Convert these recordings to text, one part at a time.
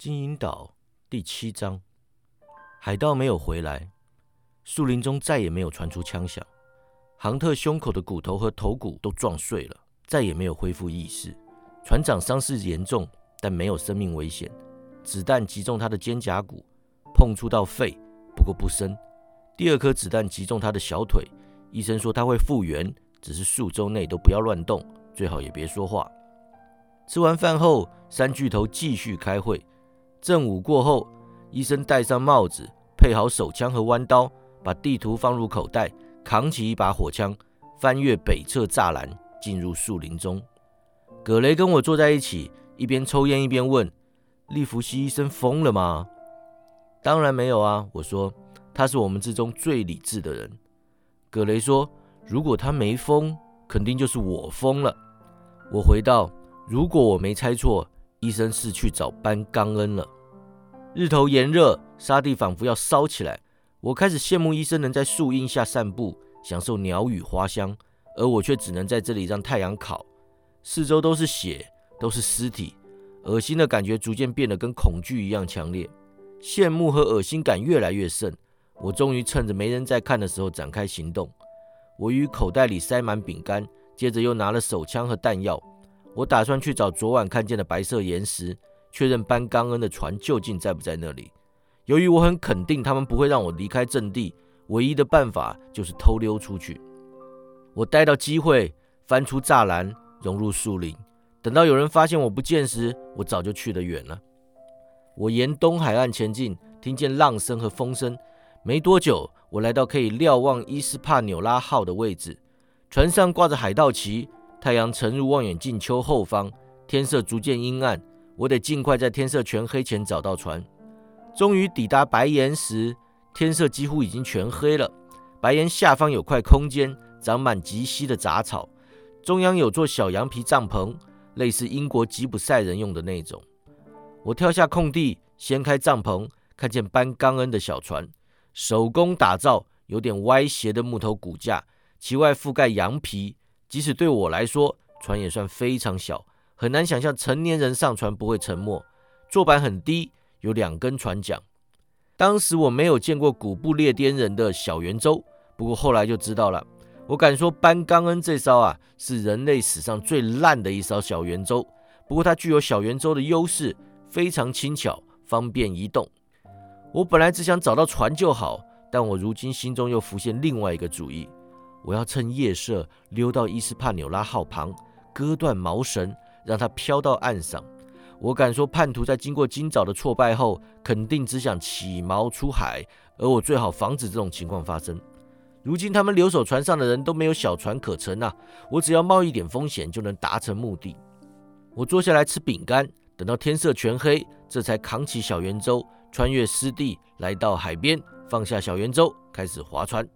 金银岛第七章，海盗没有回来，树林中再也没有传出枪响。杭特胸口的骨头和头骨都撞碎了，再也没有恢复意识。船长伤势严重，但没有生命危险。子弹击中他的肩胛骨，碰触到肺，不过不深。第二颗子弹击中他的小腿，医生说他会复原，只是数周内都不要乱动，最好也别说话。吃完饭后，三巨头继续开会。正午过后，医生戴上帽子，配好手枪和弯刀，把地图放入口袋，扛起一把火枪，翻越北侧栅栏，进入树林中。葛雷跟我坐在一起，一边抽烟一边问：“利弗西医生疯了吗？”“当然没有啊。”我说，“他是我们之中最理智的人。”葛雷说：“如果他没疯，肯定就是我疯了。”我回道：“如果我没猜错。”医生是去找班刚恩了。日头炎热，沙地仿佛要烧起来。我开始羡慕医生能在树荫下散步，享受鸟语花香，而我却只能在这里让太阳烤。四周都是血，都是尸体，恶心的感觉逐渐变得跟恐惧一样强烈。羡慕和恶心感越来越盛。我终于趁着没人在看的时候展开行动。我于口袋里塞满饼干，接着又拿了手枪和弹药。我打算去找昨晚看见的白色岩石，确认班刚恩的船究竟在不在那里。由于我很肯定他们不会让我离开阵地，唯一的办法就是偷溜出去。我待到机会，翻出栅栏，融入树林。等到有人发现我不见时，我早就去得远了。我沿东海岸前进，听见浪声和风声。没多久，我来到可以瞭望伊斯帕纽拉号的位置，船上挂着海盗旗。太阳沉入望远镜丘后方，天色逐渐阴暗。我得尽快在天色全黑前找到船。终于抵达白岩时，天色几乎已经全黑了。白岩下方有块空间，长满极稀的杂草，中央有座小羊皮帐篷，类似英国吉普赛人用的那种。我跳下空地，掀开帐篷，看见班刚恩的小船，手工打造，有点歪斜的木头骨架，其外覆盖羊皮。即使对我来说，船也算非常小，很难想象成年人上船不会沉没。坐板很低，有两根船桨。当时我没有见过古布列颠人的小圆舟，不过后来就知道了。我敢说，班冈恩这艘啊，是人类史上最烂的一艘小圆舟。不过它具有小圆舟的优势，非常轻巧，方便移动。我本来只想找到船就好，但我如今心中又浮现另外一个主意。我要趁夜色溜到伊斯帕纽拉号旁，割断锚绳，让它飘到岸上。我敢说，叛徒在经过今早的挫败后，肯定只想起锚出海，而我最好防止这种情况发生。如今他们留守船上的人都没有小船可乘啊，我只要冒一点风险就能达成目的。我坐下来吃饼干，等到天色全黑，这才扛起小圆舟，穿越湿地，来到海边，放下小圆舟，开始划船。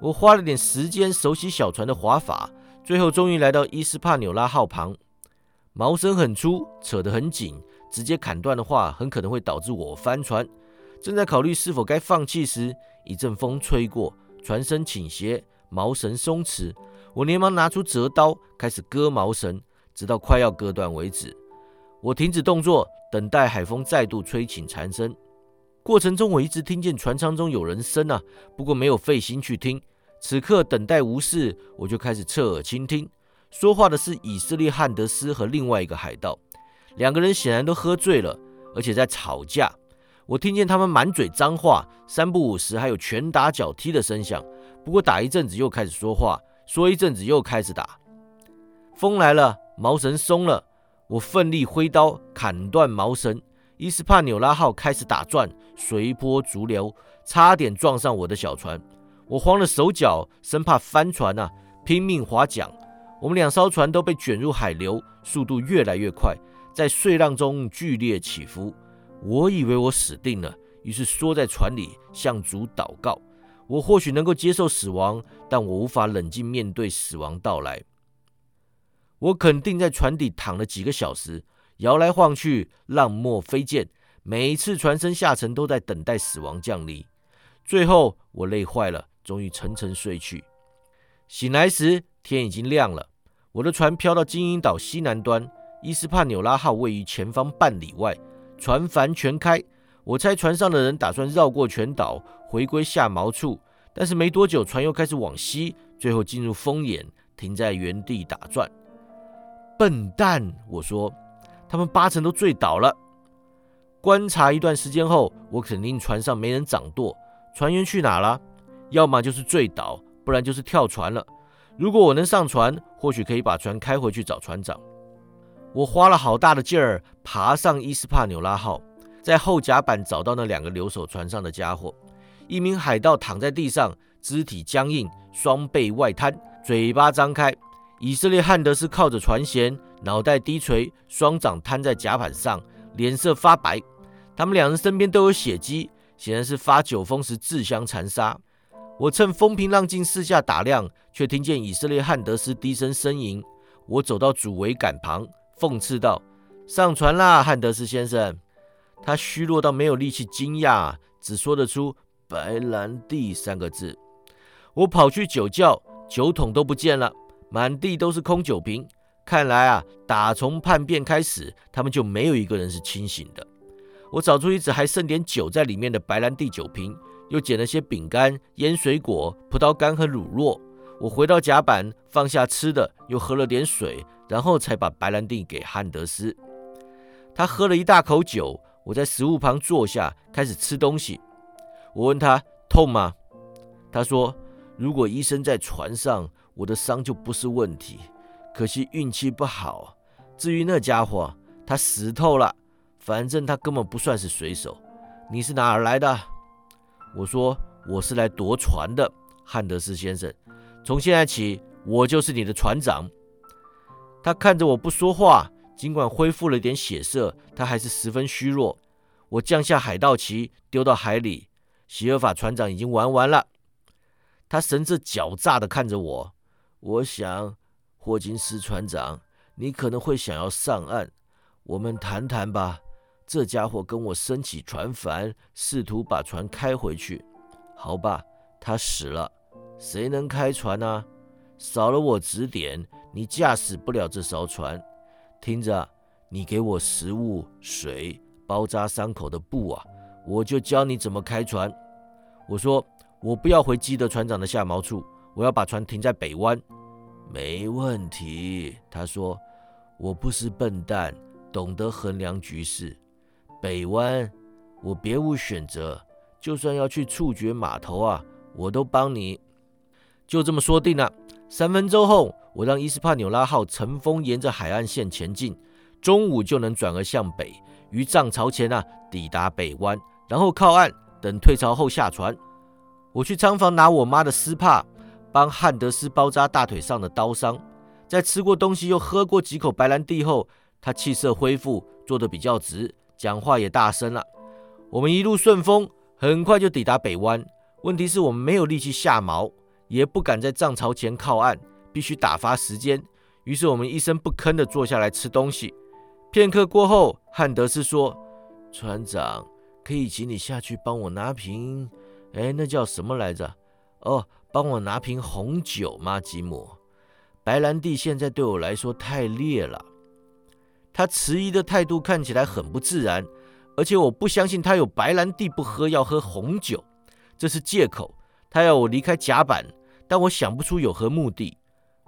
我花了点时间熟悉小船的划法，最后终于来到伊斯帕纽拉号旁。毛绳很粗，扯得很紧，直接砍断的话，很可能会导致我翻船。正在考虑是否该放弃时，一阵风吹过，船身倾斜，毛绳松弛。我连忙拿出折刀，开始割毛绳，直到快要割断为止。我停止动作，等待海风再度吹起蝉声。过程中，我一直听见船舱中有人声啊，不过没有费心去听。此刻等待无事，我就开始侧耳倾听。说话的是以色列汉德斯和另外一个海盗，两个人显然都喝醉了，而且在吵架。我听见他们满嘴脏话，三不五时还有拳打脚踢的声响。不过打一阵子又开始说话，说一阵子又开始打。风来了，毛绳松了，我奋力挥刀砍断毛绳。伊斯帕纽拉号开始打转，随波逐流，差点撞上我的小船。我慌了手脚，生怕翻船啊，拼命划桨。我们两艘船都被卷入海流，速度越来越快，在碎浪中剧烈起伏。我以为我死定了，于是缩在船里向主祷告。我或许能够接受死亡，但我无法冷静面对死亡到来。我肯定在船底躺了几个小时。摇来晃去，浪沫飞溅，每一次船身下沉，都在等待死亡降临。最后，我累坏了，终于沉沉睡去。醒来时，天已经亮了。我的船漂到金银岛西南端，伊斯帕纽拉号位于前方半里外，船帆全开。我猜船上的人打算绕过全岛，回归下锚处。但是没多久，船又开始往西，最后进入风眼，停在原地打转。笨蛋，我说，他们八成都醉倒了。观察一段时间后，我肯定船上没人掌舵，船员去哪了？要么就是醉倒，不然就是跳船了。如果我能上船，或许可以把船开回去找船长。我花了好大的劲儿爬上伊斯帕纽拉号，在后甲板找到那两个留守船上的家伙。一名海盗躺在地上，肢体僵硬，双背外瘫，嘴巴张开。以色列汉德斯靠着船舷，脑袋低垂，双掌摊在甲板上。脸色发白，他们两人身边都有血迹，显然是发酒疯时自相残杀。我趁风平浪静四下打量，却听见以色列汉德斯低声呻吟。我走到主桅杆旁，讽刺道：“上船啦，汉德斯先生。”他虚弱到没有力气惊讶，只说得出“白兰地”三个字。我跑去酒窖，酒桶都不见了，满地都是空酒瓶。看来啊，打从叛变开始，他们就没有一个人是清醒的。我找出一只还剩点酒在里面的白兰地酒瓶，又捡了些饼干、腌水果、葡萄干和乳酪。我回到甲板，放下吃的，又喝了点水，然后才把白兰地给汉德斯。他喝了一大口酒。我在食物旁坐下，开始吃东西。我问他痛吗？他说：“如果医生在船上，我的伤就不是问题。”可惜运气不好。至于那家伙，他死透了。反正他根本不算是水手。你是哪儿来的？我说我是来夺船的，汉德斯先生。从现在起，我就是你的船长。他看着我不说话，尽管恢复了点血色，他还是十分虚弱。我降下海盗旗，丢到海里。席尔法船长已经玩完了。他神色狡诈地看着我。我想。霍金斯船长，你可能会想要上岸，我们谈谈吧。这家伙跟我升起船帆，试图把船开回去。好吧，他死了，谁能开船呢？少了我指点，你驾驶不了这艘船。听着，你给我食物、水、包扎伤口的布啊，我就教你怎么开船。我说，我不要回基德船长的下锚处，我要把船停在北湾。没问题，他说：“我不是笨蛋，懂得衡量局势。北湾，我别无选择。就算要去处决码头啊，我都帮你。就这么说定了。三分钟后，我让伊斯帕纽拉号乘风沿着海岸线前进，中午就能转而向北，于涨潮前啊抵达北湾，然后靠岸，等退潮后下船。我去仓房拿我妈的丝帕。”帮汉德斯包扎大腿上的刀伤，在吃过东西又喝过几口白兰地后，他气色恢复，坐得比较直，讲话也大声了。我们一路顺风，很快就抵达北湾。问题是我们没有力气下锚，也不敢在涨潮前靠岸，必须打发时间。于是我们一声不吭地坐下来吃东西。片刻过后，汉德斯说：“船长，可以请你下去帮我拿瓶……哎，那叫什么来着？哦。”帮我拿瓶红酒吗，吉姆？白兰地现在对我来说太烈了。他迟疑的态度看起来很不自然，而且我不相信他有白兰地不喝要喝红酒，这是借口。他要我离开甲板，但我想不出有何目的。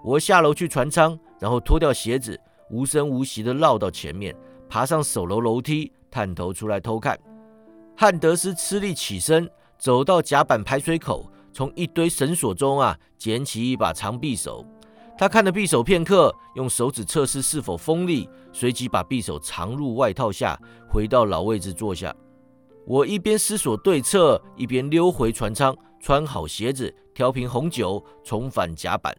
我下楼去船舱，然后脱掉鞋子，无声无息地绕到前面，爬上手楼楼梯，探头出来偷看。汉德斯吃力起身，走到甲板排水口。从一堆绳索中啊，捡起一把长匕首。他看了匕首片刻，用手指测试是否锋利，随即把匕首藏入外套下，回到老位置坐下。我一边思索对策，一边溜回船舱，穿好鞋子，挑瓶红酒，重返甲板。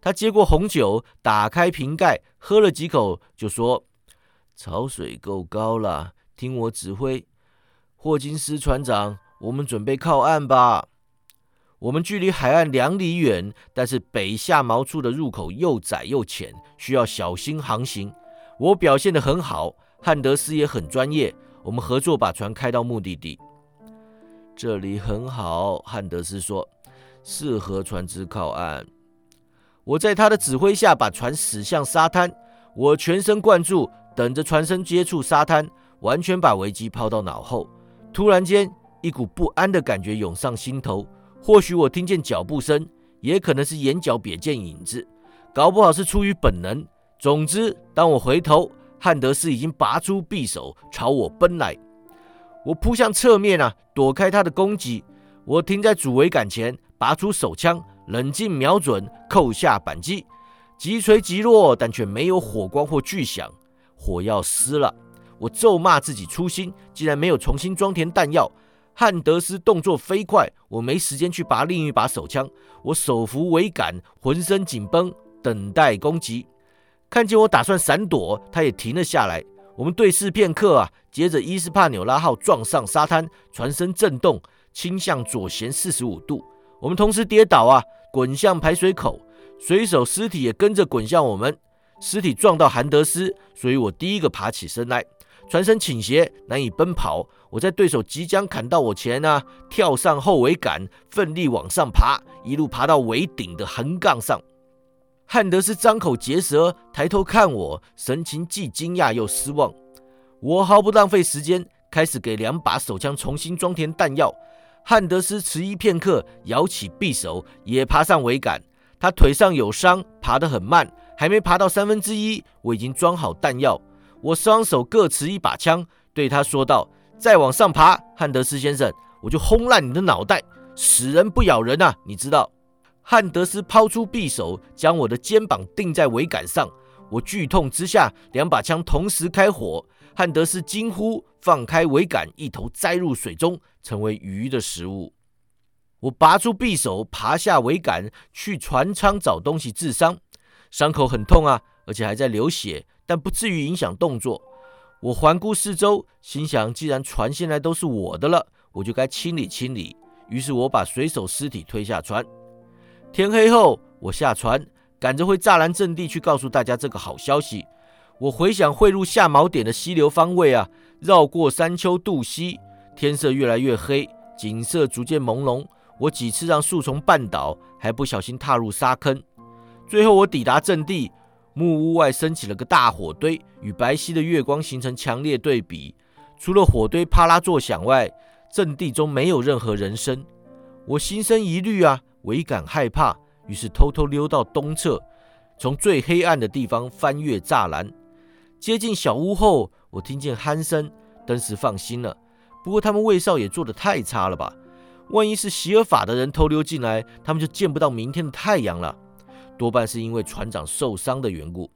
他接过红酒，打开瓶盖，喝了几口，就说：“潮水够高了，听我指挥。霍金斯船长，我们准备靠岸吧。”我们距离海岸两里远，但是北下锚处的入口又窄又浅，需要小心航行。我表现得很好，汉德斯也很专业。我们合作把船开到目的地。这里很好，汉德斯说，适合船只靠岸。我在他的指挥下把船驶向沙滩。我全神贯注，等着船身接触沙滩。完全把危机抛到脑后。突然间，一股不安的感觉涌上心头。或许我听见脚步声，也可能是眼角瞥见影子，搞不好是出于本能。总之，当我回头，汉德斯已经拔出匕首朝我奔来。我扑向侧面啊，躲开他的攻击。我停在主桅杆前，拔出手枪，冷静瞄准，扣下扳机，急锤急落，但却没有火光或巨响。火药湿了，我咒骂自己粗心，竟然没有重新装填弹药。汉德斯动作飞快，我没时间去拔另一把手枪。我手扶桅杆，浑身紧绷，等待攻击。看见我打算闪躲，他也停了下来。我们对视片刻啊，接着伊斯帕纽拉号撞上沙滩，船身震动，倾向左舷四十五度。我们同时跌倒啊，滚向排水口，水手尸体也跟着滚向我们。尸体撞到韩德斯，所以我第一个爬起身来。船身倾斜，难以奔跑。我在对手即将砍到我前呢，跳上后桅杆，奋力往上爬，一路爬到桅顶的横杠上。汉德斯张口结舌，抬头看我，神情既惊讶又失望。我毫不浪费时间，开始给两把手枪重新装填弹药。汉德斯迟疑片刻，摇起匕首，也爬上桅杆。他腿上有伤，爬得很慢，还没爬到三分之一，我已经装好弹药。我双手各持一把枪，对他说道：“再往上爬，汉德斯先生，我就轰烂你的脑袋！死人不咬人啊，你知道。”汉德斯抛出匕首，将我的肩膀钉在桅杆上。我剧痛之下，两把枪同时开火。汉德斯惊呼，放开桅杆，一头栽入水中，成为鱼的食物。我拔出匕首，爬下桅杆，去船舱找东西治伤。伤口很痛啊，而且还在流血。但不至于影响动作。我环顾四周，心想：既然船现在都是我的了，我就该清理清理。于是我把水手尸体推下船。天黑后，我下船，赶着回栅栏阵地去告诉大家这个好消息。我回想汇入下锚点的溪流方位啊，绕过山丘渡溪，天色越来越黑，景色逐渐朦胧。我几次让树丛绊倒，还不小心踏入沙坑。最后我抵达阵地。木屋外升起了个大火堆，与白皙的月光形成强烈对比。除了火堆啪啦作响外，阵地中没有任何人声。我心生疑虑啊，唯感害怕，于是偷偷溜到东侧，从最黑暗的地方翻越栅栏。接近小屋后，我听见鼾声，顿时放心了。不过他们卫哨也做得太差了吧？万一是席尔法的人偷溜进来，他们就见不到明天的太阳了。多半是因为船长受伤的缘故。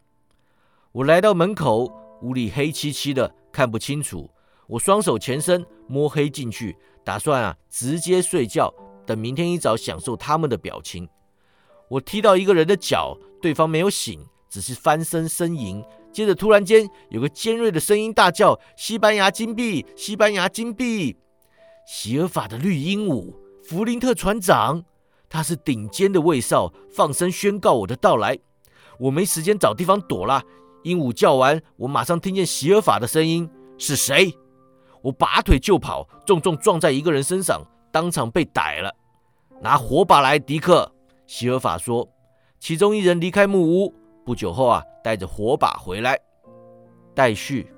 我来到门口，屋里黑漆漆的，看不清楚。我双手前伸，摸黑进去，打算啊直接睡觉，等明天一早享受他们的表情。我踢到一个人的脚，对方没有醒，只是翻身呻吟。接着突然间有个尖锐的声音大叫：“西班牙金币！西班牙金币！”席尔法的绿鹦鹉，弗林特船长。他是顶尖的卫哨，放声宣告我的到来。我没时间找地方躲了。鹦鹉叫完，我马上听见席尔法的声音：“是谁？”我拔腿就跑，重重撞在一个人身上，当场被逮了。拿火把来，迪克。席尔法说。其中一人离开木屋，不久后啊，带着火把回来。待续。